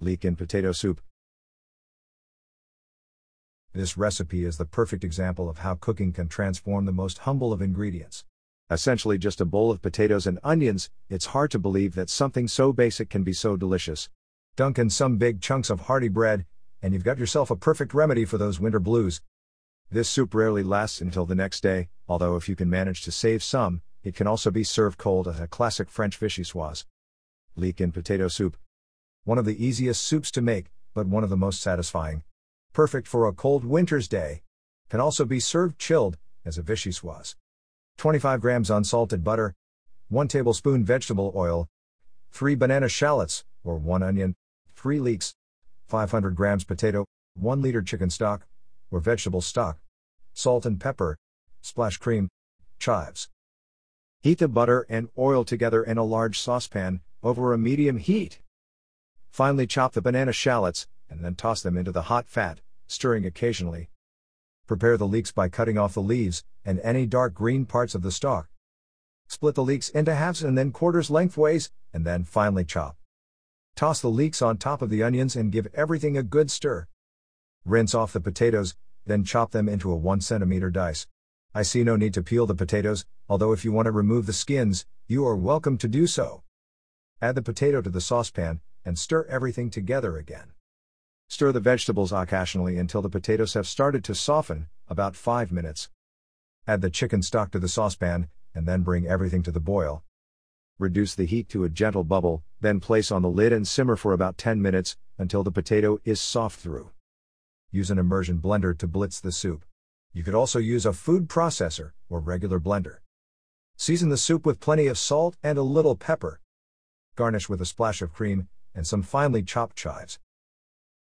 Leek in potato soup. This recipe is the perfect example of how cooking can transform the most humble of ingredients. Essentially just a bowl of potatoes and onions, it's hard to believe that something so basic can be so delicious. Dunk in some big chunks of hearty bread, and you've got yourself a perfect remedy for those winter blues. This soup rarely lasts until the next day, although if you can manage to save some, it can also be served cold as a classic French vichyssoise. Leek in potato soup. One of the easiest soups to make, but one of the most satisfying perfect for a cold winter's day. Can also be served chilled, as a vichyssoise. 25 grams unsalted butter, 1 tablespoon vegetable oil, 3 banana shallots, or 1 onion, 3 leeks, 500 grams potato, 1 liter chicken stock, or vegetable stock, salt and pepper, splash cream, chives. Heat the butter and oil together in a large saucepan, over a medium heat. Finally, chop the banana shallots, and then toss them into the hot fat, stirring occasionally. Prepare the leeks by cutting off the leaves and any dark green parts of the stalk. Split the leeks into halves and then quarters lengthways, and then finely chop. Toss the leeks on top of the onions and give everything a good stir. Rinse off the potatoes, then chop them into a 1 cm dice. I see no need to peel the potatoes, although if you want to remove the skins, you are welcome to do so. Add the potato to the saucepan and stir everything together again. Stir the vegetables occasionally until the potatoes have started to soften, about 5 minutes. Add the chicken stock to the saucepan, and then bring everything to the boil. Reduce the heat to a gentle bubble, then place on the lid and simmer for about 10 minutes, until the potato is soft through. Use an immersion blender to blitz the soup. You could also use a food processor, or regular blender. Season the soup with plenty of salt and a little pepper. Garnish with a splash of cream, and some finely chopped chives.